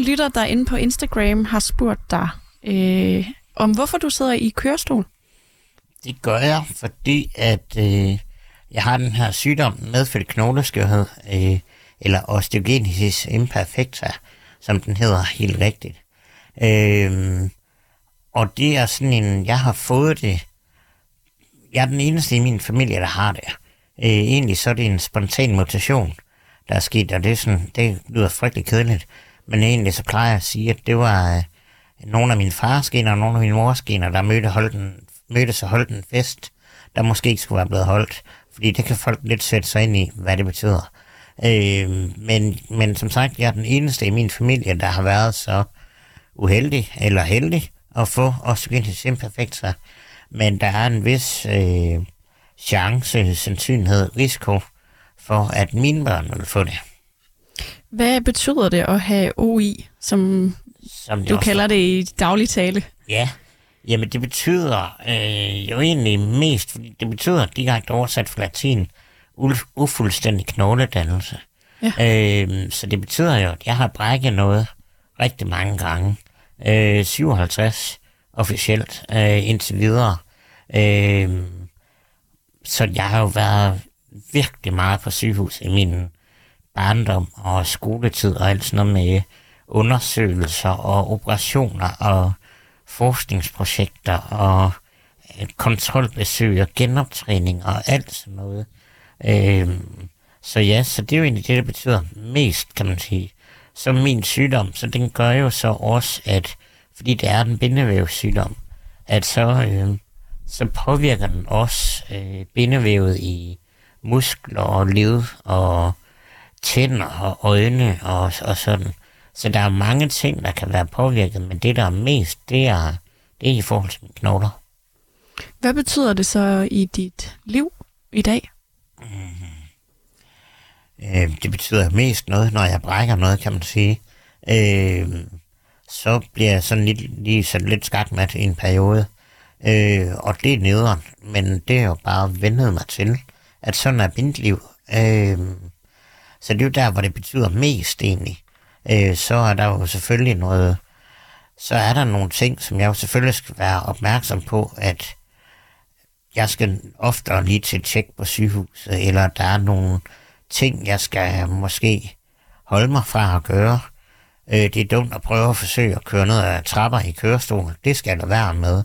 En lytter, der inde på Instagram har spurgt dig, øh, om hvorfor du sidder i kørestol. Det gør jeg, fordi at øh, jeg har den her sygdom, medfødt knogleskørhed, øh, eller osteogenesis imperfecta, som den hedder helt rigtigt. Øh, og det er sådan en, jeg har fået det, jeg er den eneste i min familie, der har det. Øh, egentlig så er det en spontan mutation, der er sket, og det, er sådan, det lyder frygtelig kedeligt. Men egentlig så plejer jeg at sige, at det var øh, nogle af mine fars gener og nogle af mine mors gener, der mødte, holdt en, mødtes og holdt en fest, der måske ikke skulle være blevet holdt. Fordi det kan folk lidt sætte sig ind i, hvad det betyder. Øh, men, men som sagt, jeg er den eneste i min familie, der har været så uheldig eller heldig at få osteogenesis imperfecta. Men der er en vis øh, chance, sandsynlighed, risiko for, at mine børn vil få det. Hvad betyder det at have OI, som, som du også... kalder det i daglig tale? Ja, jamen det betyder øh, jo egentlig mest, fordi det betyder direkte oversat fra latin, ufuldstændig knogledannelse. Ja. Øh, så det betyder jo, at jeg har brækket noget rigtig mange gange. Øh, 57 officielt øh, indtil videre. Øh, så jeg har jo været virkelig meget på sygehus i min barndom og skoletid og alt sådan noget med undersøgelser og operationer og forskningsprojekter og øh, kontrolbesøg og genoptræning og alt sådan noget. Øhm, så ja, så det er jo egentlig det, der betyder mest, kan man sige. Så min sygdom, så den gør jo så også, at fordi det er en bindevævssygdom, at så, øh, så påvirker den også øh, bindevævet i muskler og led og tænder og øjne og, og sådan. Så der er mange ting, der kan være påvirket, men det, der er mest, det er, det er i forhold til mine knogler. Hvad betyder det så i dit liv i dag? Mm-hmm. Øh, det betyder mest noget, når jeg brækker noget, kan man sige. Øh, så bliver jeg sådan lidt, lige sådan lidt skakmat i en periode. Øh, og det er nederen, men det er jo bare vendet mig til, at sådan er mit liv. Øh, så det er jo der, hvor det betyder mest egentlig. Øh, så er der jo selvfølgelig noget, så er der nogle ting, som jeg jo selvfølgelig skal være opmærksom på, at jeg skal ofte lige til tjek på sygehuset, eller der er nogle ting, jeg skal måske holde mig fra at gøre. Øh, det er dumt at prøve at forsøge at køre ned ad trapper i kørestolen. Det skal der være med.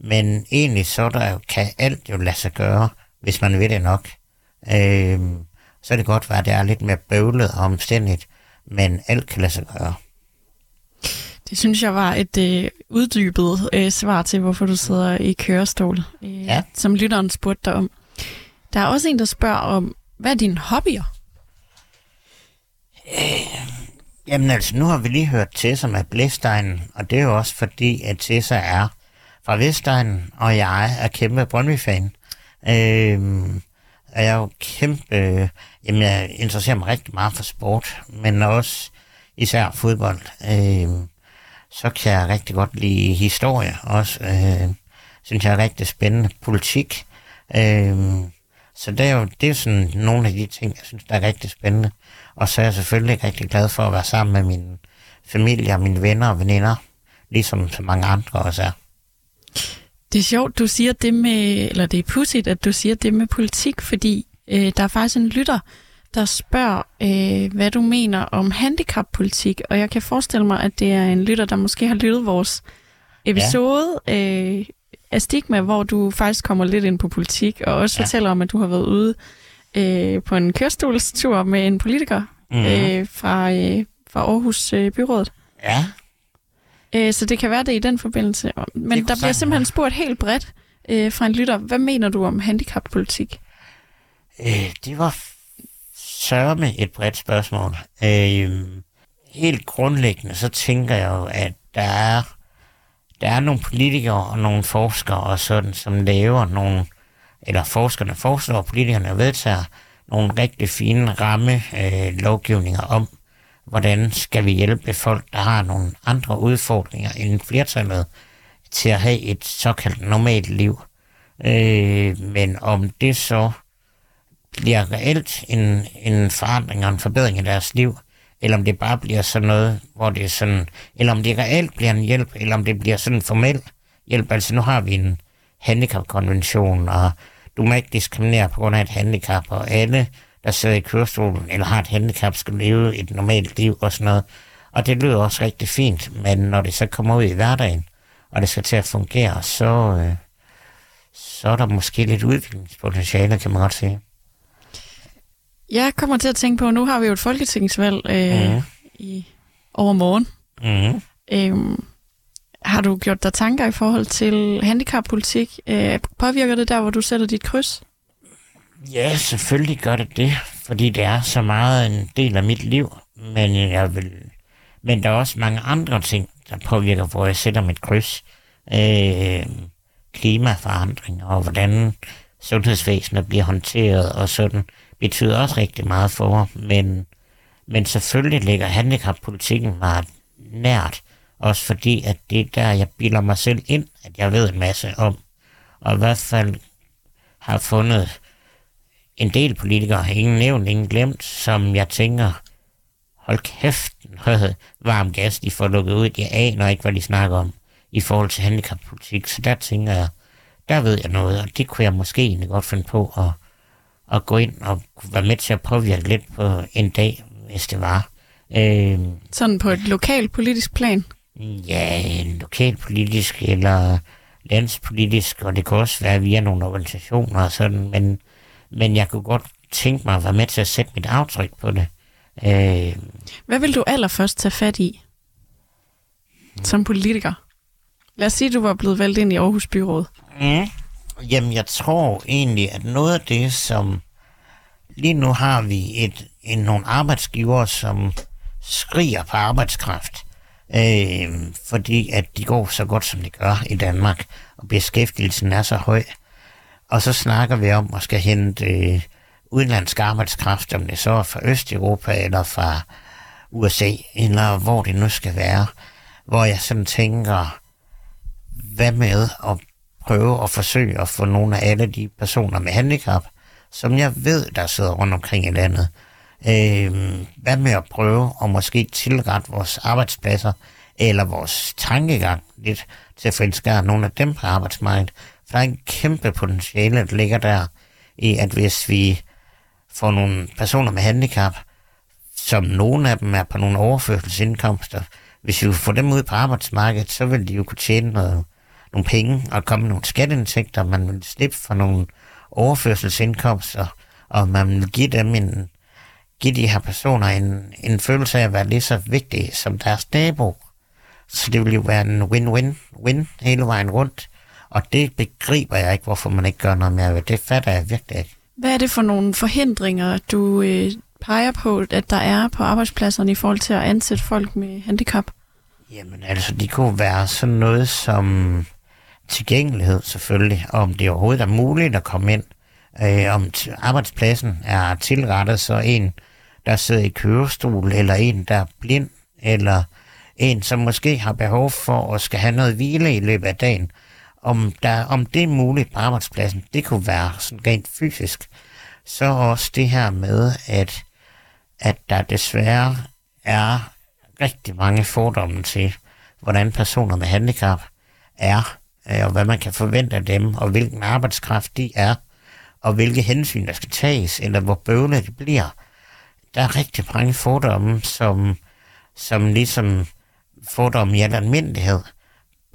Men egentlig så der kan alt jo lade sig gøre, hvis man vil det nok. Øh, så er det godt være, at det er lidt mere bøvlet og omstændigt, men alt kan lade sig gøre. Det synes jeg var et øh, uddybet øh, svar til, hvorfor du sidder i kørestol, øh, ja. som lytteren spurgte dig om. Der er også en, der spørger om, hvad er dine hobbyer? Øh, jamen altså, nu har vi lige hørt Tessa med Blæstegnen, og det er jo også fordi, at Tessa er fra Vestegnen, og jeg er kæmpe Brøndby-fan. Øh, jeg er jo kæmpe... Jamen, jeg interesserer mig rigtig meget for sport, men også især fodbold. Øh, så kan jeg rigtig godt lide historie også. Øh, synes jeg er rigtig spændende. Politik. Øh, så det er jo det er sådan nogle af de ting, jeg synes, der er rigtig spændende. Og så er jeg selvfølgelig rigtig glad for at være sammen med min familie og mine venner og veninder, ligesom så mange andre også er. Det er sjovt, du siger det med, eller det er pudsigt, at du siger det med politik, fordi øh, der er faktisk en lytter, der spørger, øh, hvad du mener om handicappolitik, og jeg kan forestille mig, at det er en lytter, der måske har lyttet vores episode ja. øh, af Stigma, hvor du faktisk kommer lidt ind på politik, og også ja. fortæller om, at du har været ude øh, på en kørestolstur med en politiker mm. øh, fra, øh, fra Aarhus øh, Byrådet. Ja. Øh, så det kan være det i den forbindelse. Men der bliver simpelthen spurgt helt bredt øh, fra en lytter, hvad mener du om handicappolitik? Øh, det var sørme et bredt spørgsmål. Øh, helt grundlæggende, så tænker jeg jo, at der er, der er nogle politikere og nogle forskere og sådan, som laver nogle, eller forskerne foreslår, politikerne vedtager nogle rigtig fine ramme øh, lovgivninger om, hvordan skal vi hjælpe folk, der har nogle andre udfordringer end flertallet, til at have et såkaldt normalt liv. Øh, men om det så bliver reelt en, en forandring og en forbedring i deres liv, eller om det bare bliver sådan noget, hvor det er sådan, eller om det reelt bliver en hjælp, eller om det bliver sådan en formel hjælp. Altså nu har vi en handicapkonvention, og du må ikke diskriminere på grund af et handicap, og alle, der sidder i kørestolen eller har et handicap, skal leve et normalt liv og sådan noget. Og det lyder også rigtig fint, men når det så kommer ud i hverdagen, og det skal til at fungere, så, øh, så er der måske lidt udviklingspotentiale, kan man godt sige. Jeg kommer til at tænke på, at nu har vi jo et folketingsvalg øh, mm. i overmorgen. Mm. Øhm, har du gjort dig tanker i forhold til handicappolitik? Øh, påvirker det der, hvor du sætter dit kryds? Ja, selvfølgelig gør det det, fordi det er så meget en del af mit liv. Men, jeg vil, men der er også mange andre ting, der påvirker, hvor jeg sætter mit kryds. Øh, klimaforandring og hvordan sundhedsvæsenet bliver håndteret og sådan, betyder også rigtig meget for mig. Men, men selvfølgelig ligger handicappolitikken meget nært. Også fordi, at det er der, jeg bilder mig selv ind, at jeg ved en masse om. Og i hvert fald har fundet en del politikere, ingen nævnt, ingen glemt, som jeg tænker, hold kæft, noget varm gas, de får lukket ud. Jeg aner ikke, hvad de snakker om i forhold til handicappolitik. Så der tænker jeg, der ved jeg noget, og det kunne jeg måske egentlig godt finde på at, at gå ind og være med til at påvirke lidt på en dag, hvis det var. Øh, Sådan på et lokalt politisk plan? Ja, lokalpolitisk eller landspolitisk, og det kan også være via nogle organisationer og sådan, men, men jeg kunne godt tænke mig at være med til at sætte mit aftryk på det. Øh, Hvad vil du allerførst tage fat i som politiker? Lad os sige, at du var blevet valgt ind i Aarhus Byråd. Mm. Jamen, jeg tror egentlig, at noget af det, som lige nu har vi et, en, nogle arbejdsgiver, som skriger på arbejdskraft øh, fordi at de går så godt, som de gør i Danmark, og beskæftigelsen er så høj. Og så snakker vi om at skal hente øh, udenlandsk arbejdskraft, om det så er fra Østeuropa eller fra USA, eller hvor det nu skal være, hvor jeg sådan tænker, hvad med at prøve at forsøge at få nogle af alle de personer med handicap, som jeg ved, der sidder rundt omkring i landet, Øh, hvad med at prøve at måske tilrette vores arbejdspladser eller vores tankegang lidt til at få nogle af dem på arbejdsmarkedet. For der er en kæmpe potentiale, der ligger der i, at hvis vi får nogle personer med handicap, som nogle af dem er på nogle overførselsindkomster, hvis vi får dem ud på arbejdsmarkedet, så vil de jo kunne tjene noget, nogle penge og komme nogle skatteindtægter, man vil slippe for nogle overførselsindkomster, og man vil give dem en, give de her personer en, en følelse af at være lige så vigtige som deres nabo. Så det vil jo være en win-win-win hele vejen rundt. Og det begriber jeg ikke, hvorfor man ikke gør noget mere ved. Det fatter jeg virkelig ikke. Hvad er det for nogle forhindringer, du øh, peger på, at der er på arbejdspladserne i forhold til at ansætte folk med handicap? Jamen altså, de kunne være sådan noget som tilgængelighed selvfølgelig, om det overhovedet er muligt at komme ind, øh, om arbejdspladsen er tilrettet, så en der sidder i kørestol, eller en, der er blind, eller en, som måske har behov for at skal have noget hvile i løbet af dagen. Om, der, om det er muligt på arbejdspladsen, det kunne være sådan rent fysisk. Så også det her med, at, at der desværre er rigtig mange fordomme til, hvordan personer med handicap er, og hvad man kan forvente af dem, og hvilken arbejdskraft de er, og hvilke hensyn der skal tages, eller hvor bøvlet det bliver der er rigtig mange fordomme, som, som ligesom fordomme i al almindelighed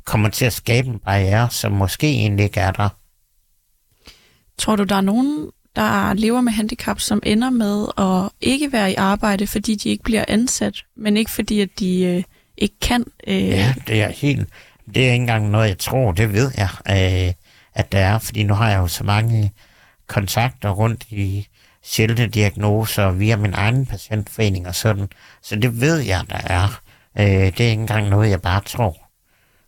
kommer til at skabe en barriere, som måske egentlig ikke er der. Tror du, der er nogen, der lever med handicap, som ender med at ikke være i arbejde, fordi de ikke bliver ansat, men ikke fordi, at de øh, ikke kan? Øh... Ja, det er helt... Det er ikke engang noget, jeg tror, det ved jeg, øh, at der er, fordi nu har jeg jo så mange kontakter rundt i sjældne diagnoser via min egen patientforening og sådan. Så det ved jeg, der er. Øh, det er ikke engang noget, jeg bare tror.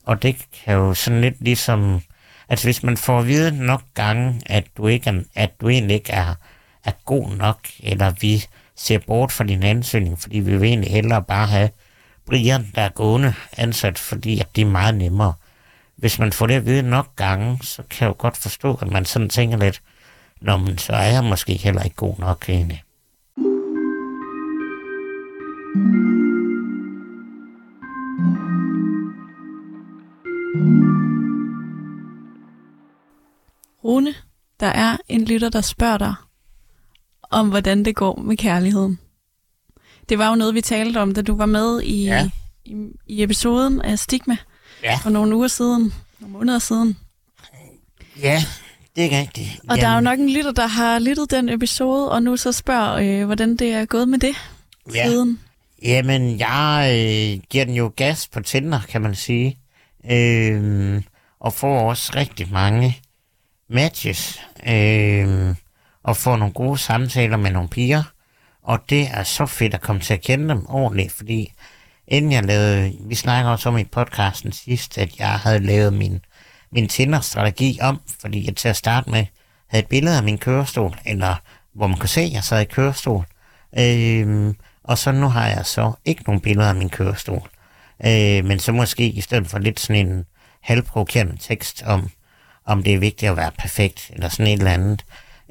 Og det kan jo sådan lidt ligesom, at hvis man får at vide nok gange, at du, ikke er, at du egentlig ikke er, er god nok, eller vi ser bort fra din ansøgning, fordi vi vil egentlig hellere bare have Brian, der er gående ansat, fordi at det er meget nemmere. Hvis man får det at vide nok gange, så kan jeg jo godt forstå, at man sådan tænker lidt, Nå, men så er jeg måske heller ikke god nok egentlig. Rune, der er en lytter, der spørger dig om, hvordan det går med kærligheden. Det var jo noget, vi talte om, da du var med i, ja. i, i episoden af Stigma ja. for nogle uger siden, nogle måneder siden. Ja, det er rigtigt. Og Jamen. der er jo nok en lytter, der har lyttet den episode, og nu så spørger, øh, hvordan det er gået med det ja. siden. Jamen, jeg øh, giver den jo gas på Tinder, kan man sige. Øh, og får også rigtig mange matches. Øh, og får nogle gode samtaler med nogle piger. Og det er så fedt at komme til at kende dem ordentligt, fordi inden jeg lavede, vi snakker også om i podcasten sidst, at jeg havde lavet min, min Tinder-strategi om, fordi jeg til at starte med havde et billede af min kørestol, eller hvor man kunne se, at jeg sad i kørestol. Øhm, og så nu har jeg så ikke nogen billeder af min kørestol. Øh, men så måske i stedet for lidt sådan en halvprovokerende tekst om, om det er vigtigt at være perfekt, eller sådan et eller andet.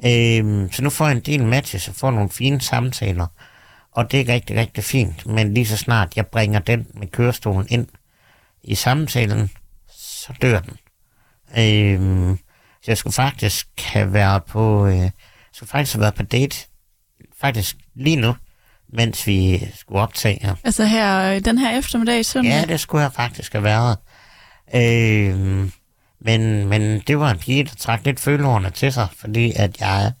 Øh, så nu får jeg en del matches og får nogle fine samtaler, og det er rigtig, rigtig fint. Men lige så snart jeg bringer den med kørestolen ind i samtalen, så dør den. Øh, så jeg skulle faktisk have været på, øh, skulle faktisk have været på date, faktisk lige nu, mens vi skulle optage her. Altså her, øh, den her eftermiddag søndag? Ja, det skulle jeg faktisk have været. Øh, men, men det var en pige, der trak lidt følehårene til sig, fordi at jeg,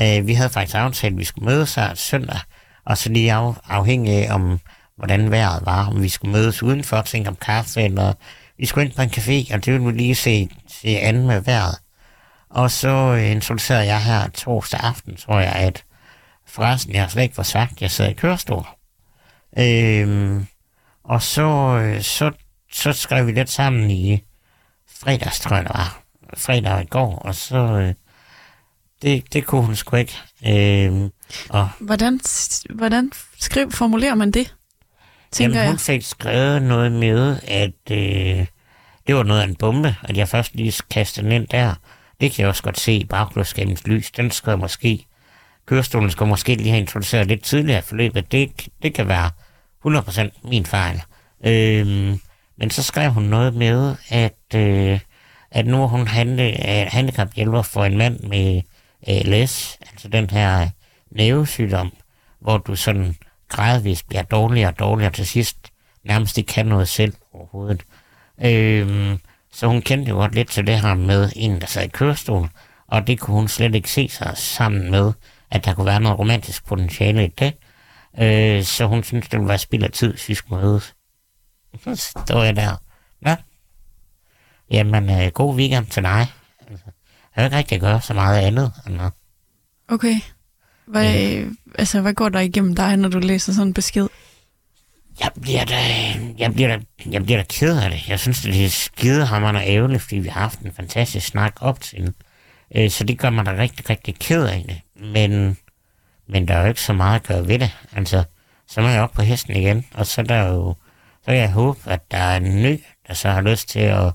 øh, vi havde faktisk aftalt, at vi skulle mødes her søndag, og så lige af, afhængig af, om, hvordan vejret var, om vi skulle mødes udenfor og tænke om kaffe, eller vi skulle ind på en café, og det ville vi lige se, se an med vejret. Og så øh, introducerede jeg her torsdag aften, tror jeg, at Forresten, jeg har slet ikke fået sagt, jeg sad i kørestol. Øhm, og så, øh, så, så skrev vi lidt sammen i fredags, tror jeg det var. Fredag i går, og så... Øh, det, det kunne hun sgu ikke. Øhm, og, hvordan, hvordan skriv, formulerer man det? Jamen, hun fik skrevet noget med, at øh, det var noget af en bombe, at jeg først lige kastede den ind der. Det kan jeg også godt se i bagklodskabens lys. Den skrev måske kørestolen skulle måske lige have introduceret lidt tidligere i forløbet. Det, det kan være 100% min fejl. Øhm, men så skrev hun noget med, at, øh, at nu hun handle, øh, handicaphjælper for en mand med øh, ALS, altså den her øh, nævesygdom, hvor du sådan gradvist bliver dårligere og dårligere til sidst, nærmest ikke kan noget selv overhovedet. Øhm, så hun kendte jo godt lidt til det her med en, der sad i kørestol, og det kunne hun slet ikke se sig sammen med at der kunne være noget romantisk potentiale i det. Øh, så hun synes, det ville være spild af tid, hvis vi skulle mødes. Så står jeg der. Ja. Jamen, øh, god weekend til dig. Altså, jeg har ikke rigtig gøre så meget andet. Eller. Okay. Hvad, øh. altså, hvad går der igennem dig, når du læser sådan en besked? Jeg bliver da, jeg bliver da, jeg bliver da ked af det. Jeg synes, det er skidehammerende ærgerligt, fordi vi har haft en fantastisk snak op til Øh, så det gør mig da rigtig, rigtig ked af det. Men, men der er jo ikke så meget at gøre ved det. Altså, så er jeg op på hesten igen, og så er der jo, så kan jeg håbe, at der er en ny, der så har lyst til at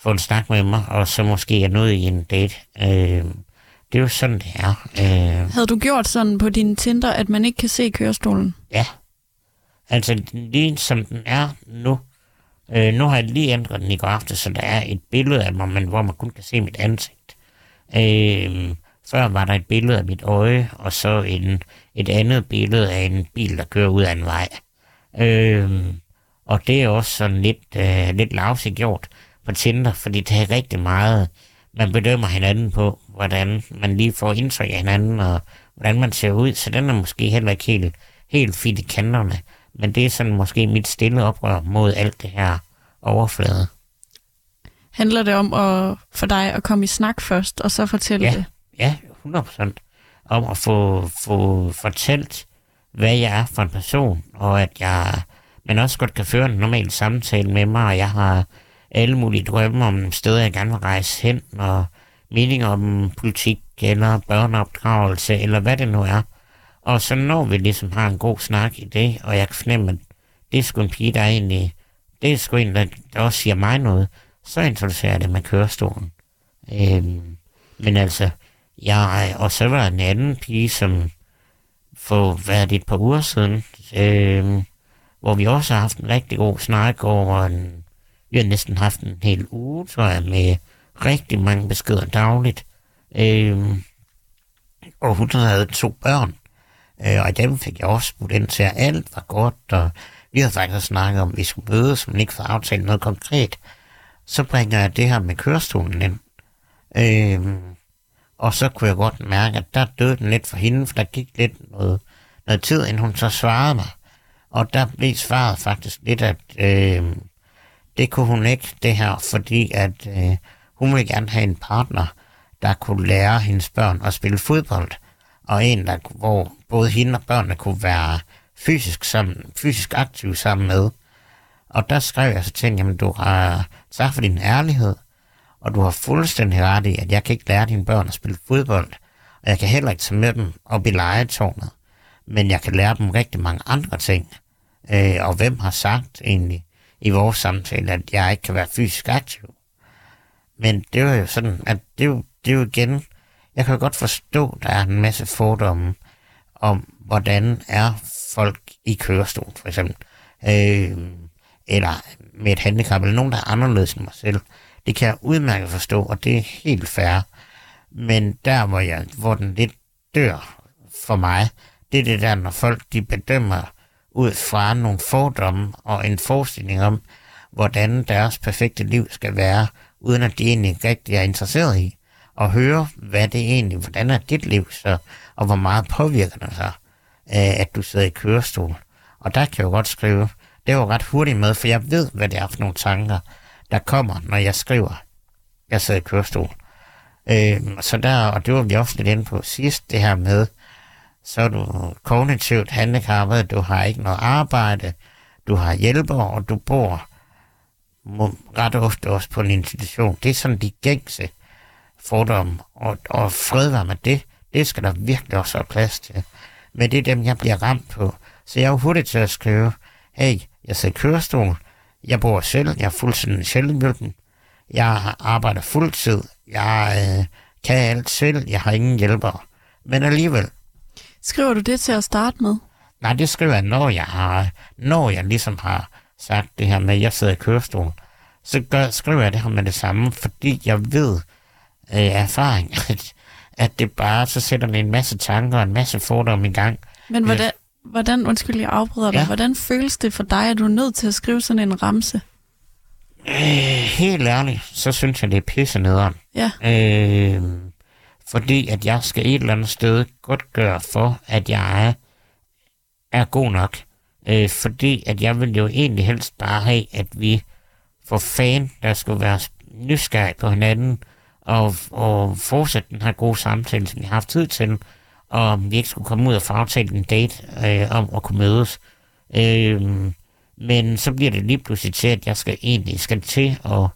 få en snak med mig, og så måske er noget i en date. Øh, det er jo sådan, det er. Øh, Havde du gjort sådan på din Tinder, at man ikke kan se kørestolen? Ja. Altså, lige som den er nu, øh, nu har jeg lige ændret den i går aften, så der er et billede af mig, men hvor man kun kan se mit ansigt. Øh, før var der et billede af mit øje, og så en, et andet billede af en bil, der kører ud af en vej. Øh, og det er også sådan lidt, øh, lidt lavsigt gjort på Tinder, fordi det er rigtig meget, man bedømmer hinanden på, hvordan man lige får indtryk af hinanden, og hvordan man ser ud, så den er måske heller ikke helt, helt fint i kanterne. Men det er sådan måske mit stille oprør mod alt det her overflade. Handler det om at, for dig at komme i snak først, og så fortælle ja, det? Ja, 100%. Om at få, få fortalt, hvad jeg er for en person, og at jeg, men også godt kan føre en normal samtale med mig, og jeg har alle mulige drømme om steder, jeg gerne vil rejse hen, og meninger om politik, eller børneopdragelse, eller hvad det nu er. Og så når vi ligesom har en god snak i det, og jeg kan fornemme, at det er sgu en pige, der er egentlig, det er sgu en, der, der også siger mig noget, så introducerer jeg det med kørestolen. Øhm, men altså, jeg, og så var der en anden pige, som for hvad det, et par uger siden, øhm, hvor vi også har haft en rigtig god snak over en, vi har næsten haft en hel uge, tror jeg, med rigtig mange beskeder dagligt. Øh, og hun havde to børn, øh, og dem fik jeg også spurgt ind til, at alt var godt, og vi havde faktisk snakket om, at vi skulle mødes, men ikke få aftalt noget konkret. Så bringer jeg det her med kørestolen ind. Øh, og så kunne jeg godt mærke, at der døde den lidt for hende, for der gik lidt noget, noget tid, inden hun så svarede mig. Og der blev svaret faktisk lidt, at øh, det kunne hun ikke, det her, fordi at øh, hun ville gerne have en partner, der kunne lære hendes børn at spille fodbold, og en, der, hvor både hende og børnene kunne være fysisk, sammen, fysisk aktive sammen med. Og der skrev jeg så til hende, jamen du har tak for din ærlighed, og du har fuldstændig ret i, at jeg kan ikke lære dine børn at spille fodbold, og jeg kan heller ikke tage med dem op i legetårnet, men jeg kan lære dem rigtig mange andre ting. Øh, og hvem har sagt egentlig i vores samtale, at jeg ikke kan være fysisk aktiv? Men det var jo sådan, at det er jo, det er jo igen, jeg kan jo godt forstå, at der er en masse fordomme om, hvordan er folk i kørestol, for eksempel. Øh, eller med et handicap, eller nogen, der er anderledes end mig selv. Det kan jeg udmærket forstå, og det er helt fair. Men der, hvor, jeg, hvor den lidt dør for mig, det er det der, når folk de bedømmer ud fra nogle fordomme og en forestilling om, hvordan deres perfekte liv skal være, uden at de egentlig rigtig er interesseret i at høre, hvad det egentlig, hvordan er dit liv så, og hvor meget påvirker det sig, øh, at du sidder i kørestol. Og der kan jeg jo godt skrive, det var ret hurtigt med, for jeg ved, hvad det er for nogle tanker, der kommer, når jeg skriver, jeg sidder i kørestol. Øh, så der, og det var vi også lidt inde på sidst, det her med, så er du kognitivt handicappet, du har ikke noget arbejde, du har hjælper, og du bor ret ofte også på en institution. Det er sådan de gængse fordomme, og, og fred være med det, det skal der virkelig også have plads til. Men det er dem, jeg bliver ramt på. Så jeg er jo hurtigt til at skrive, hey, jeg sidder i kørestol, jeg bor selv, jeg er fuldstændig selvhjælpen, jeg arbejder fuldtid, jeg øh, kan alt selv, jeg har ingen hjælpere. Men alligevel. Skriver du det til at starte med? Nej, det skriver jeg, når jeg har, når jeg ligesom har sagt det her med, at jeg sidder i kørestol. Så gør, skriver jeg det her med det samme, fordi jeg ved øh, erfaring, at, at det bare, så sætter det en masse tanker og en masse fordomme i gang. Men hvordan, hvordan undskyld, jeg afbryder dig, ja. hvordan føles det for dig, at du er nødt til at skrive sådan en ramse? Øh, helt ærligt, så synes jeg, det er pisse nederen. Ja. Øh, fordi at jeg skal et eller andet sted godt gøre for, at jeg er, er god nok. Øh, fordi at jeg vil jo egentlig helst bare have, at vi får fan, der skulle være nysgerrig på hinanden, og, og fortsætte den her gode samtale, som vi har haft tid til, og om vi ikke skulle komme ud og få aftalt en date øh, om at kunne mødes. Øh, men så bliver det lige pludselig til, at jeg skal egentlig skal til at,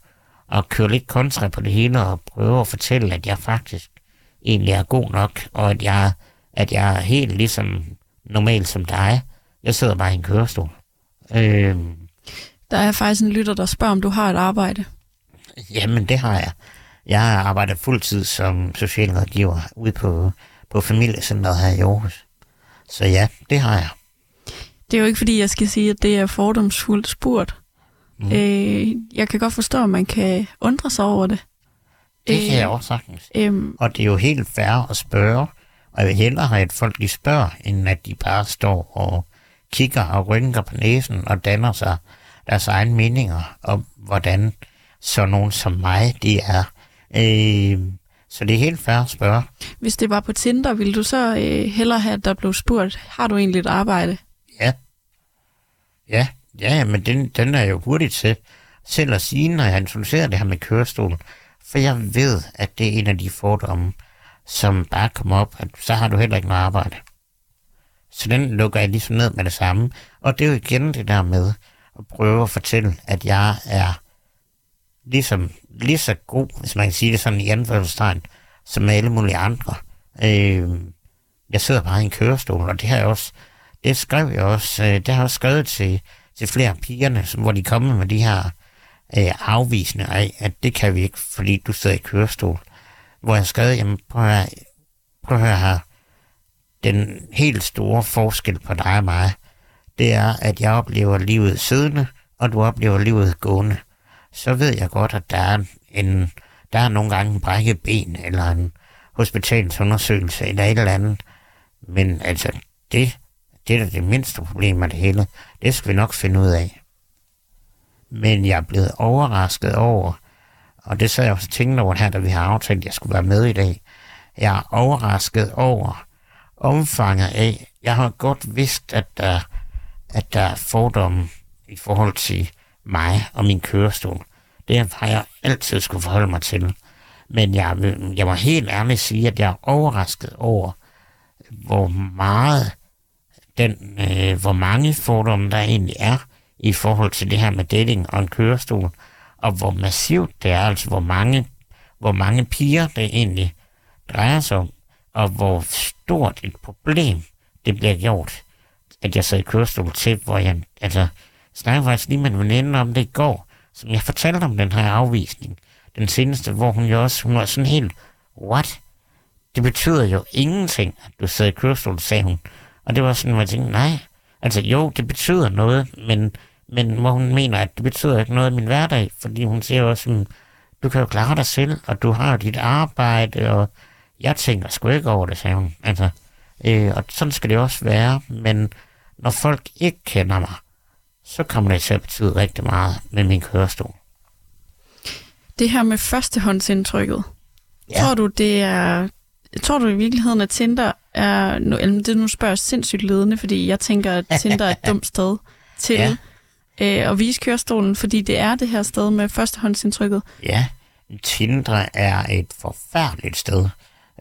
at køre lidt kontra på det hele og prøve at fortælle, at jeg faktisk egentlig er god nok, og at jeg, at jeg er helt ligesom normal som dig. Jeg sidder bare i en kørestol. Øh, der er faktisk en lytter, der spørger, om du har et arbejde. Jamen, det har jeg. Jeg har arbejdet fuldtid som socialrådgiver ude på, på familiecenteret her i Aarhus. Så ja, det har jeg. Det er jo ikke fordi, jeg skal sige, at det er fordomsfuldt spurgt. Mm. Øh, jeg kan godt forstå, at man kan undre sig over det. Det kan øh, jeg også sagtens. Øh, og det er jo helt fair at spørge, og jeg vil hellere have, at folk de spørger, end at de bare står og kigger og rynker på næsen og danner sig deres egne meninger om, hvordan så nogen som mig, de er. Øh, så det er helt fair at spørge. Hvis det var på Tinder, ville du så øh, hellere have, at der blev spurgt, har du egentlig et arbejde? Ja. Ja, ja, men den, den er jo hurtigt til selv at sige, når jeg introducerer det her med kørestolen. For jeg ved, at det er en af de fordomme, som bare kommer op, at så har du heller ikke noget arbejde. Så den lukker jeg ligesom ned med det samme. Og det er jo igen det der med at prøve at fortælle, at jeg er ligesom, lige så god, hvis man kan sige det sådan i anførselstegn, som alle mulige andre. Øh, jeg sidder bare i en kørestol, og det har jeg også, det skrev jeg også, øh, det har jeg også skrevet til, til flere pigerne, som, hvor de kommer med de her øh, afvisende af, at det kan vi ikke, fordi du sidder i kørestol. Hvor jeg skrev, jamen prøv at, prøv at høre her, den helt store forskel på dig og mig, det er, at jeg oplever livet siddende, og du oplever livet gående. Så ved jeg godt, at der er, en, der er nogle gange en brækket ben, eller en hospitalsundersøgelse, eller et eller andet. Men altså, det, det er det mindste problem af det hele. Det skal vi nok finde ud af. Men jeg er blevet overrasket over, og det sad jeg også tænkte over her, da vi har aftalt, at jeg skulle være med i dag. Jeg er overrasket over omfanget af, jeg har godt vidst, at der, at der er fordomme i forhold til mig og min kørestol. Det har jeg altid skulle forholde mig til. Men jeg, jeg må helt ærligt sige, at jeg er overrasket over, hvor meget den, øh, hvor mange fordomme der egentlig er i forhold til det her med dating og en kørestol, og hvor massivt det er, altså hvor mange, hvor mange piger det egentlig drejer sig om, og hvor stort et problem det bliver gjort, at jeg sad i kørestol til, hvor jeg, altså, snakkede faktisk lige med en veninde om det i går, som jeg fortalte om den her afvisning, den seneste, hvor hun jo også, hun var sådan helt, what? Det betyder jo ingenting, at du sidder i kørestol, sagde hun. Og det var sådan, at jeg tænkte, nej, altså jo, det betyder noget, men, men hvor hun mener, at det betyder ikke noget i min hverdag, fordi hun siger også, du kan jo klare dig selv, og du har dit arbejde, og jeg tænker sgu ikke over det, sagde hun. Altså, øh, og sådan skal det også være, men når folk ikke kender mig, så kommer det til at betyde rigtig meget med min kørestol. Det her med førstehåndsindtrykket, ja. tror du, det er... Tror du i virkeligheden, at Tinder er... Nu, eller det nu spørger sindssygt ledende, fordi jeg tænker, at Tinder er et dumt sted til ja øh, at vise kørestolen, fordi det er det her sted med førstehåndsindtrykket. Ja, Tindre er et forfærdeligt sted.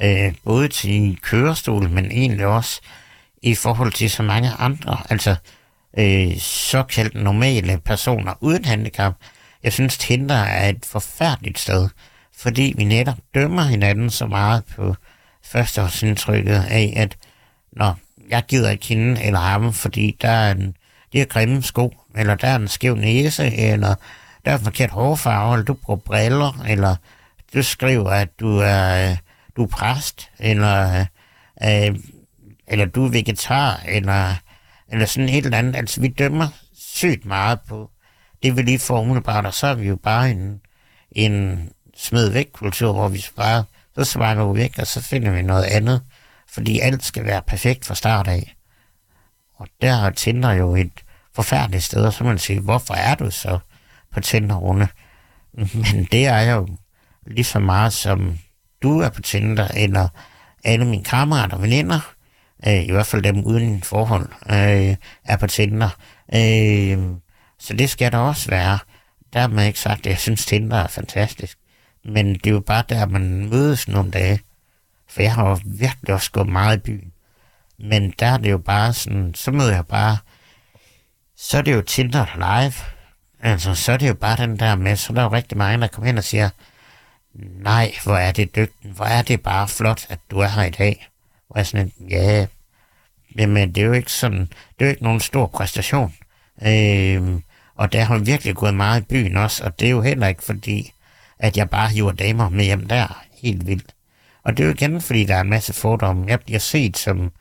Øh, både til kørestol, men egentlig også i forhold til så mange andre. Altså, øh, såkaldt normale personer uden handicap. Jeg synes, Tinder er et forfærdeligt sted, fordi vi netop dømmer hinanden så meget på førsteårsindtrykket af, at når jeg gider ikke hende eller ham, fordi der er en, de er grimme sko, eller der er en skæv næse, eller der er forkert hårfarve, eller du bruger briller, eller du skriver, at du er, øh, du er præst, eller, øh, eller du er vegetar, eller eller sådan et eller andet. Altså, vi dømmer sygt meget på det, vi lige får umiddelbart, og så er vi jo bare en, en smed væk kultur, hvor vi bare, så svarer vi væk, og så finder vi noget andet, fordi alt skal være perfekt fra start af. Og der er Tinder jo et forfærdeligt sted, og så man sige, hvorfor er du så på Tinder, Rune? Men det er jo lige så meget som du er på Tinder, eller alle mine kammerater og veninder, øh, i hvert fald dem uden forhold, øh, er på Tinder. Øh, så det skal der også være. Der har man ikke sagt, at jeg synes, Tinder er fantastisk. Men det er jo bare der, man mødes nogle dage. For jeg har jo virkelig også gået meget i byen. Men der er det jo bare sådan, så møder jeg bare, så er det jo Tinder live. Altså, så er det jo bare den der med, så er der jo rigtig mange, der kommer ind og siger, nej, hvor er det dygtigt, hvor er det bare flot, at du er her i dag. Hvor jeg sådan, ja, jamen det er jo ikke sådan, det er jo ikke nogen stor præstation. Øhm, og der har virkelig gået meget i byen også, og det er jo heller ikke fordi, at jeg bare hiver damer med hjem der, helt vildt. Og det er jo igen, fordi der er en masse fordomme. Jeg bliver set som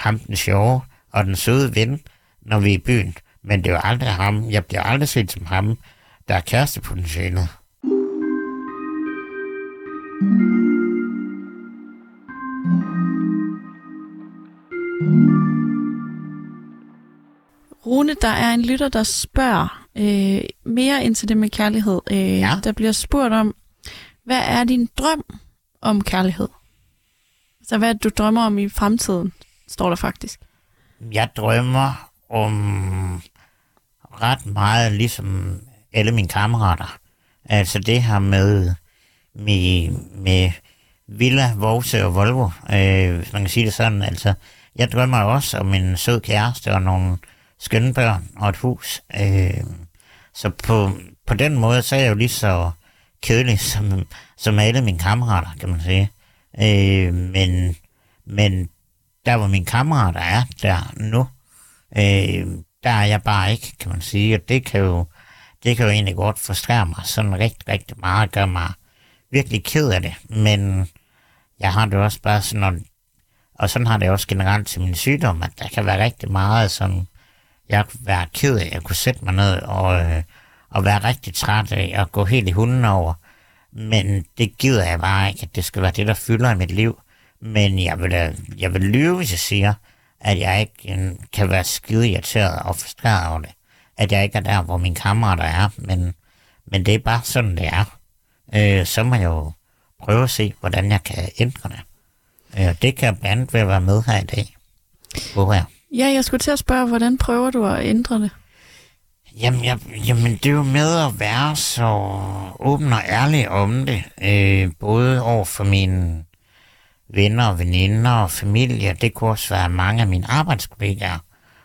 ham den sjove og den søde ven, når vi er i byen. Men det er jo aldrig ham. Jeg bliver aldrig set som ham, der er kærestepotentialet. Rune, der er en lytter, der spørger øh, mere ind til det med kærlighed. Øh, ja. Der bliver spurgt om, hvad er din drøm om kærlighed? Så hvad er det, du drømmer om i fremtiden, står der faktisk. Jeg drømmer om ret meget, ligesom alle mine kammerater. Altså det her med, med, med Villa, Vose og Volvo, øh, hvis man kan sige det sådan. Altså, jeg drømmer også om en sød kæreste og nogle skønne børn og et hus. Øh, så på, på den måde, så er jeg jo lige så kedelig som, som alle mine kammerater, kan man sige. Øh, men, men der hvor min kammerat er der nu, øh, der er jeg bare ikke, kan man sige. Og det kan jo, det kan jo egentlig godt frustrere mig sådan rigtig, rigtig meget, gør mig virkelig ked af det. Men jeg har det også bare sådan, og, og sådan har det også generelt til min sygdom, at der kan være rigtig meget, som jeg kunne være ked af, jeg kunne sætte mig ned og, øh, og være rigtig træt af at gå helt i hunden over. Men det gider jeg bare ikke, at det skal være det, der fylder i mit liv. Men jeg vil, jeg vil lyve, hvis jeg siger, at jeg ikke øh, kan være skide irriteret og frustreret over det. At jeg ikke er der, hvor mine kammerater er, men, men det er bare sådan, det er. Øh, så må jeg jo prøve at se, hvordan jeg kan ændre det. Øh, det kan jeg blandt andet ved at være med her i dag. Hvor er Ja, jeg skulle til at spørge, hvordan prøver du at ændre det? Jamen, jeg, jamen det er jo med at være så åben og ærlig om det. Øh, både over for mine venner veninder og familie. Det kunne også være mange af mine arbejdskollegaer,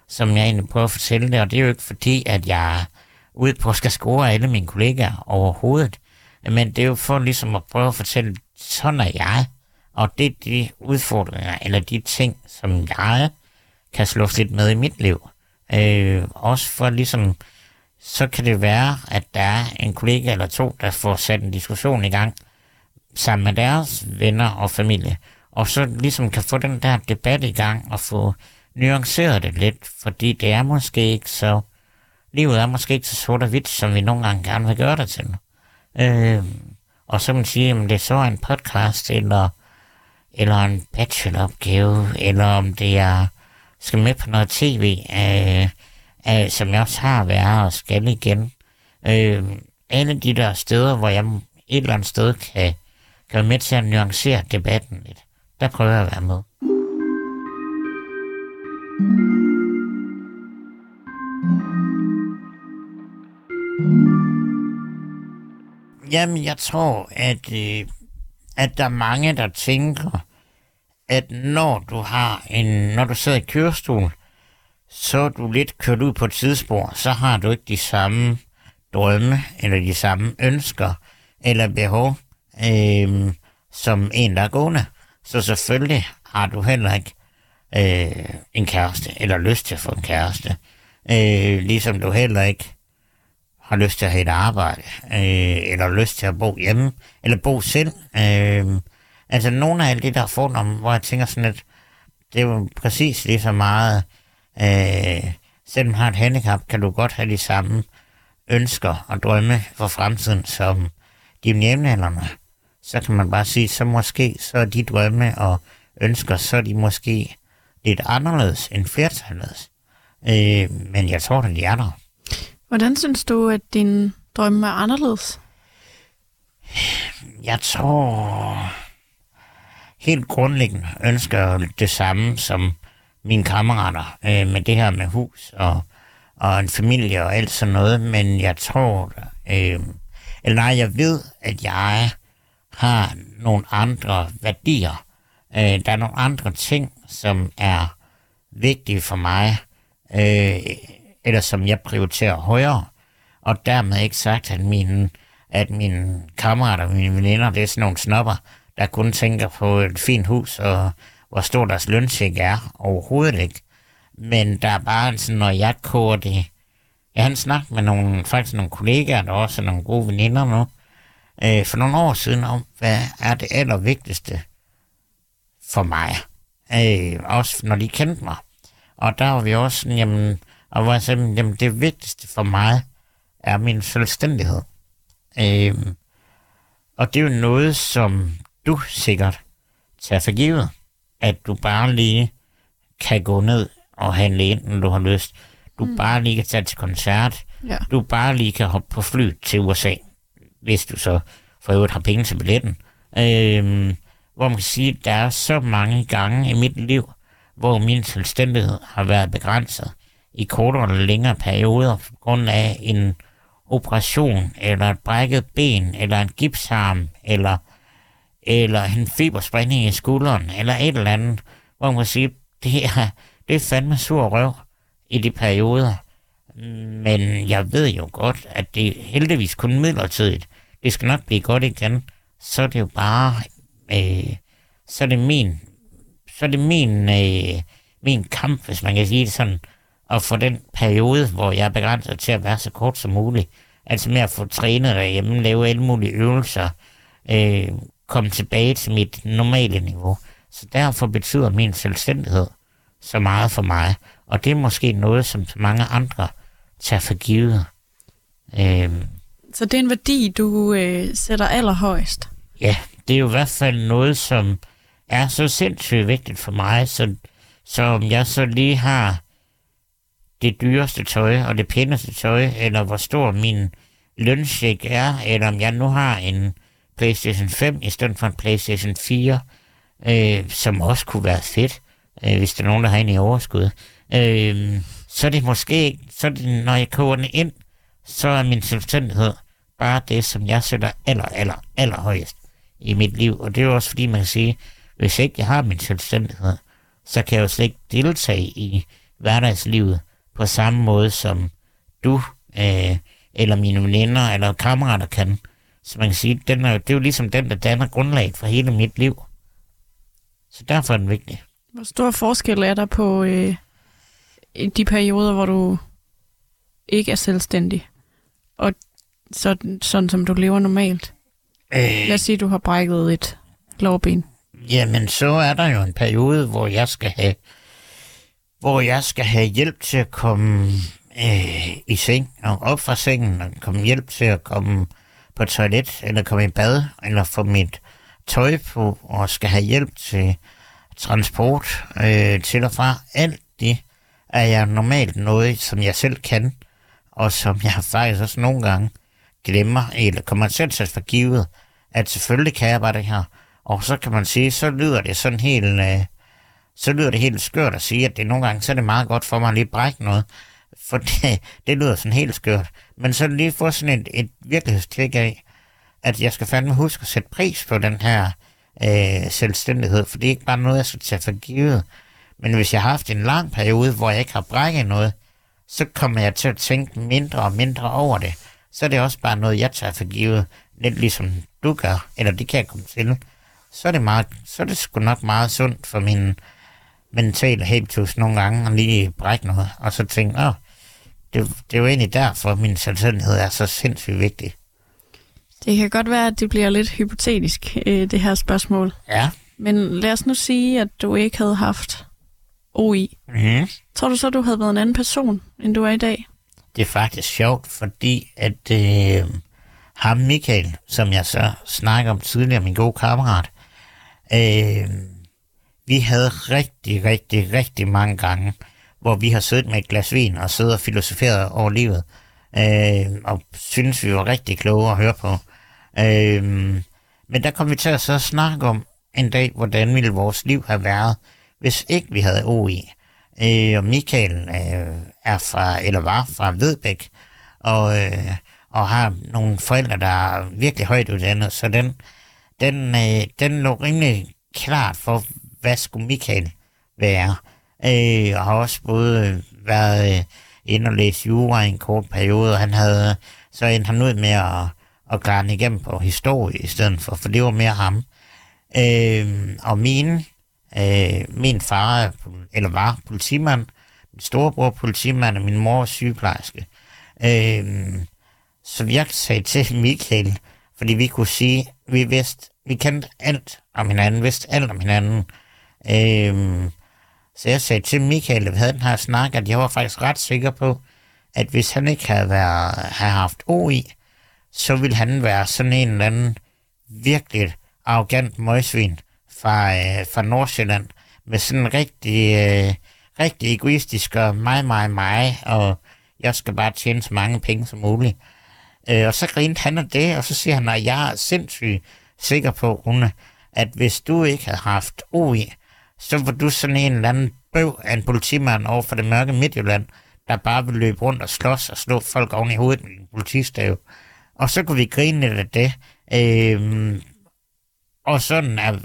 som jeg egentlig prøver at fortælle det. Og det er jo ikke fordi, at jeg er ude på at skal score alle mine kollegaer overhovedet. Men det er jo for ligesom at prøve at fortælle, sådan er jeg. Og det er de udfordringer, eller de ting, som jeg kan slå lidt med i mit liv. Øh, også for ligesom, så kan det være, at der er en kollega eller to, der får sat en diskussion i gang sammen med deres venner og familie, og så ligesom kan få den der debat i gang og få nuanceret det lidt, fordi det er måske ikke så, livet er måske ikke så sort og hvidt, som vi nogle gange gerne vil gøre det til. Øh, og så man sige, om det så en podcast, eller, eller en bacheloropgave, eller om det er skal med på noget tv, øh, øh, som jeg også har været og skal igen. Øh, alle de der steder, hvor jeg et eller andet sted kan, kan være med til at nuancere debatten lidt, der prøver jeg at være med. Jamen, jeg tror, at, øh, at der er mange, der tænker, at når du har en, når du sidder i kørestol, så er du lidt kørt ud på et tidsspor, så har du ikke de samme drømme, eller de samme ønsker, eller behov, øh, som en, der er gående. Så selvfølgelig har du heller ikke øh, en kæreste, eller lyst til at få en kæreste. Øh, ligesom du heller ikke har lyst til at have et arbejde, øh, eller lyst til at bo hjemme, eller bo selv. Øh, Altså nogle af alle de der fordomme, hvor jeg tænker sådan, at det er jo præcis lige så meget, øh, selvom du har et handicap, kan du godt have de samme ønsker og drømme for fremtiden som dine jævnaldrende. Så kan man bare sige, så måske så er de drømme og ønsker, så er de måske lidt anderledes end flertallet. Øh, men jeg tror, at de er der. Hvordan synes du, at din drømme er anderledes? Jeg tror, helt grundlæggende ønsker det samme som mine kammerater øh, med det her med hus og, og en familie og alt sådan noget, men jeg tror, øh, eller nej, jeg ved, at jeg har nogle andre værdier. Øh, der er nogle andre ting, som er vigtige for mig, øh, eller som jeg prioriterer højere. Og dermed ikke sagt, at mine, at mine kammerater og mine veninder, det er sådan nogle snopper, der kun tænker på et fint hus og hvor stor deres lønsæk er. Overhovedet ikke. Men der er bare sådan, når jeg koger det... Jeg har snakket med nogle, faktisk nogle kollegaer, der også er nogle gode veninder nu, øh, for nogle år siden om, hvad er det allervigtigste for mig. Øh, også når de kendte mig. Og der var vi også sådan, jamen, og hvor jeg sagde, jamen det vigtigste for mig er min selvstændighed. Øh, og det er jo noget, som du sikkert tager for givet, at du bare lige kan gå ned og handle ind, når du har lyst. Du mm. bare lige kan tage til koncert. Ja. Du bare lige kan hoppe på fly til USA, hvis du så for øvrigt har penge til billetten. Øhm, hvor man kan sige, at der er så mange gange i mit liv, hvor min selvstændighed har været begrænset i kortere eller længere perioder på grund af en operation, eller et brækket ben, eller en gipsarm, eller eller en fibersprænding i skulderen, eller et eller andet, hvor man kan sige, det er, det er fandme sur røv i de perioder. Men jeg ved jo godt, at det heldigvis kun midlertidigt. Det skal nok blive godt igen. Så er det jo bare, øh, så er det min, så er det min, øh, min kamp, hvis man kan sige det sådan, at få den periode, hvor jeg er begrænset til at være så kort som muligt, altså med at få trænet derhjemme, lave alle mulige øvelser, øh, komme tilbage til mit normale niveau. Så derfor betyder min selvstændighed så meget for mig. Og det er måske noget, som mange andre tager for givet. Øh, så det er en værdi, du øh, sætter allerhøjst? Ja, det er jo i hvert fald noget, som er så sindssygt vigtigt for mig, så, så om jeg så lige har det dyreste tøj og det pæneste tøj, eller hvor stor min lønsjek er, eller om jeg nu har en PlayStation 5 i stedet for en PlayStation 4, øh, som også kunne være fedt, øh, hvis der er nogen, der har en i overskud. Øh, så er det måske, så er det, når jeg koger den ind, så er min selvstændighed bare det, som jeg sætter aller, aller, aller højest i mit liv. Og det er jo også fordi, man kan sige, hvis ikke jeg har min selvstændighed, så kan jeg jo slet ikke deltage i hverdagslivet på samme måde, som du, øh, eller mine veninder, eller kammerater kan. Så man kan sige, den er, det er jo ligesom den, der danner grundlaget for hele mit liv. Så derfor er den vigtig. Hvor stor forskel er der på øh, de perioder, hvor du ikke er selvstændig, og sådan, sådan som du lever normalt? Øh, Lad os sige, at du har brækket et lårben. Jamen, så er der jo en periode, hvor jeg skal have, hvor jeg skal have hjælp til at komme øh, i seng, og op fra sengen, og komme hjælp til at komme på toilet, eller komme i bad, eller få mit tøj på, og skal have hjælp til transport øh, til og fra. Alt det er jeg normalt noget, som jeg selv kan, og som jeg faktisk også nogle gange glemmer, eller kommer til at tage for givet, at selvfølgelig kan jeg bare det her. Og så kan man sige, så lyder det sådan helt, øh, så lyder det helt skørt at sige, at det nogle gange, så er det meget godt for mig at lige brække noget, for det, det lyder sådan helt skørt. Men så lige få sådan et, et virkelighedstjek af, at jeg skal fandme huske at sætte pris på den her øh, selvstændighed, for det er ikke bare noget, jeg skal tage for givet. Men hvis jeg har haft en lang periode, hvor jeg ikke har brækket noget, så kommer jeg til at tænke mindre og mindre over det. Så er det også bare noget, jeg tager for givet, lidt ligesom du gør, eller det kan jeg komme til. Så er det, meget, så er det sgu nok meget sundt for min mentale habitus nogle gange at lige brække noget, og så tænke, åh, det, det er jo egentlig derfor, min selvstændighed er så sindssygt vigtig. Det kan godt være, at det bliver lidt hypotetisk, øh, det her spørgsmål. Ja. Men lad os nu sige, at du ikke havde haft OI. Mm. Tror du så, du havde været en anden person, end du er i dag? Det er faktisk sjovt, fordi at øh, ham Michael, som jeg så snakker om tidligere, min gode kammerat, øh, vi havde rigtig, rigtig, rigtig mange gange, hvor vi har siddet med et glas vin og siddet og filosoferet over livet, øh, og synes vi var rigtig kloge at høre på. Øh, men der kom vi til at så snakke om en dag, hvordan ville vores liv have været, hvis ikke vi havde OI. Øh, Michael øh, er fra, eller var fra Vedbæk, og, øh, og har nogle forældre, der er virkelig højt uddannet, så den, den, øh, den lå rimelig klart for, hvad skulle Michael være. Øh, og har også både øh, været øh, inde og læse jura i en kort periode, og han havde så endte han ud med at, at klare den igennem på historie i stedet for, for det var mere ham. Øh, og mine øh, min far, eller var politimand, min storebror politimand, og min mor er sygeplejerske. Øh, så jeg sagde til Michael, fordi vi kunne sige, vi vidste, vi kendte alt om hinanden, vidste alt om hinanden. Øh, så jeg sagde til Michael, at vi havde den her snak, at jeg var faktisk ret sikker på, at hvis han ikke havde, været, havde haft OI, så ville han være sådan en eller anden virkelig arrogant møgsvin fra, øh, fra Nordsjælland, med sådan en rigtig, øh, rigtig egoistisk og mig, mig, mig, og jeg skal bare tjene så mange penge som muligt. Øh, og så grinte han af det, og så siger han, at jeg er sindssygt sikker på, Rune, at hvis du ikke havde haft OI, så var du sådan en eller anden bøv af en politimand over for det mørke Midtjylland, der bare ville løbe rundt og slås og slå folk oven i hovedet med en politistav. Og så kunne vi grine lidt af det. Øh, og sådan er,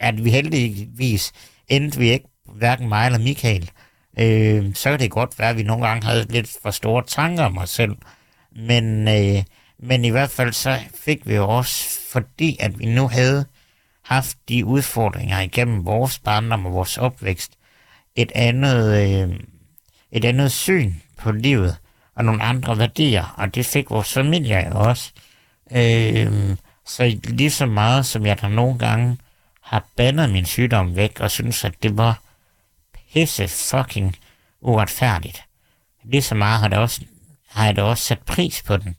at vi heldigvis endte vi ikke, hverken mig eller Michael. øh, så kan det godt være, at vi nogle gange havde lidt for store tanker om os selv. Men, øh, men i hvert fald så fik vi jo også, fordi at vi nu havde haft de udfordringer igennem vores barndom og vores opvækst, et andet, øh, et andet syn på livet og nogle andre værdier, og det fik vores familie også. Øh, så lige så meget som jeg der nogle gange har bandet min sygdom væk og synes, at det var pisse fucking uretfærdigt. Lige så meget har, det også, har jeg da også sat pris på den,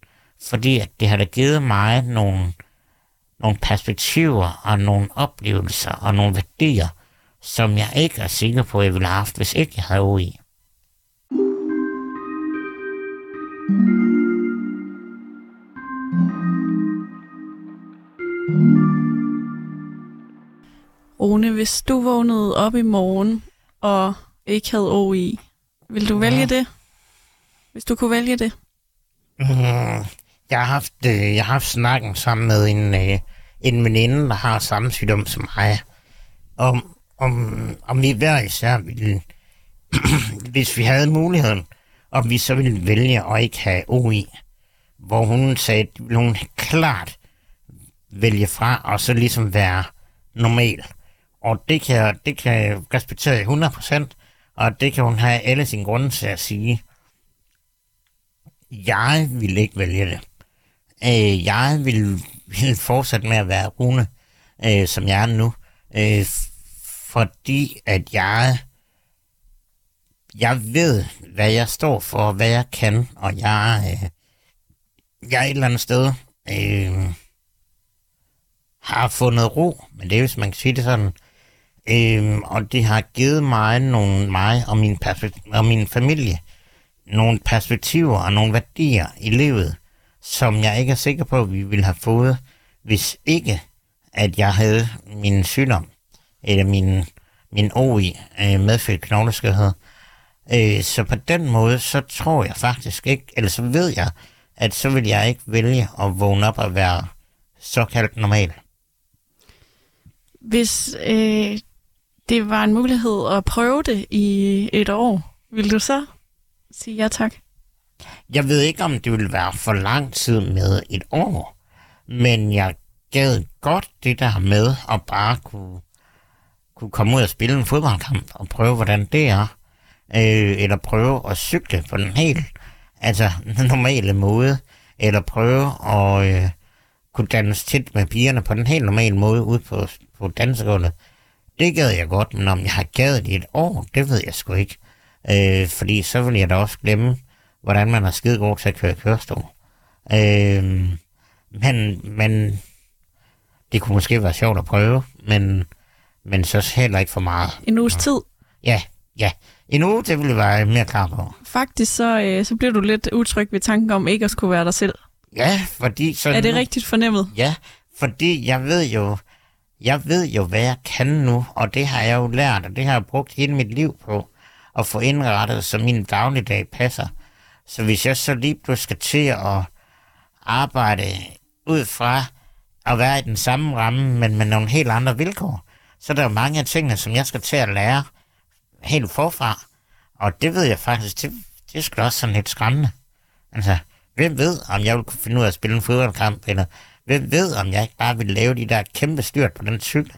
fordi at det har da givet mig nogle, nogle perspektiver og nogle oplevelser og nogle værdier, som jeg ikke er sikker på, at jeg ville have haft, hvis ikke jeg havde OI. Rune, hvis du vågnede op i morgen og ikke havde OI, vil du vælge det? Hvis du kunne vælge det? Mm, jeg, har haft, øh, jeg har haft snakken sammen med en, øh, en veninde, der har samme sygdom som mig, om, om, om vi hver især ville, hvis vi havde muligheden, om vi så ville vælge at ikke have OI, hvor hun sagde, at hun klart vælge fra, og så ligesom være normal. Og det kan, det kan jeg respektere 100%, og det kan hun have alle sine grunde til at sige. Jeg vil ikke vælge det. Øh, jeg vil, vil fortsætte med at være Rune, øh, som jeg er nu. Øh, fordi at jeg, jeg ved, hvad jeg står for, hvad jeg kan, og jeg, øh, jeg er et eller andet sted, øh, har fundet ro, men det er, hvis man kan sige det sådan, Øhm, og det har givet mig, nogle, mig og min, og min familie nogle perspektiver og nogle værdier i livet, som jeg ikke er sikker på, at vi ville have fået, hvis ikke, at jeg havde min sygdom, eller min, min OI, øh, medfødt knogleskørhed. Øh, så på den måde, så tror jeg faktisk ikke, eller så ved jeg, at så vil jeg ikke vælge at vågne op og være såkaldt normal. Hvis øh, det var en mulighed at prøve det i et år, vil du så sige ja tak? Jeg ved ikke, om det vil være for lang tid med et år, men jeg gad godt det der med at bare kunne, kunne komme ud og spille en fodboldkamp og prøve, hvordan det er. Øh, eller prøve at cykle på den helt altså, normale måde. Eller prøve at øh, kunne danse tæt med pigerne på den helt normale måde ude på, på dansegulvet. Det gad jeg godt, men om jeg har gadet i et år, det ved jeg sgu ikke. Øh, fordi så vil jeg da også glemme, hvordan man er skide god til at køre kørestol. Øh, men, men det kunne måske være sjovt at prøve, men, men så heller ikke for meget. En uges tid? Ja, ja. En uge, det ville være mere klar på. Faktisk så, øh, så bliver du lidt utryg ved tanken om ikke at skulle være dig selv. Ja, fordi... Så er det nu, rigtigt fornemmet? Ja, fordi jeg ved jo, jeg ved jo, hvad jeg kan nu, og det har jeg jo lært, og det har jeg brugt hele mit liv på at få indrettet, så min dagligdag passer. Så hvis jeg så lige pludselig skal til at arbejde ud fra at være i den samme ramme, men med nogle helt andre vilkår, så er der jo mange af tingene, som jeg skal til at lære helt forfra. Og det ved jeg faktisk, det, det er sgu også sådan lidt skræmmende. Altså, hvem ved, om jeg vil kunne finde ud af at spille en fodboldkamp, eller Hvem ved, om jeg ikke bare vil lave de der kæmpe styrt på den cykel?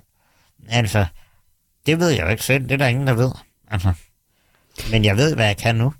Altså, det ved jeg jo ikke selv. Det er der ingen, der ved. Altså, men jeg ved, hvad jeg kan nu.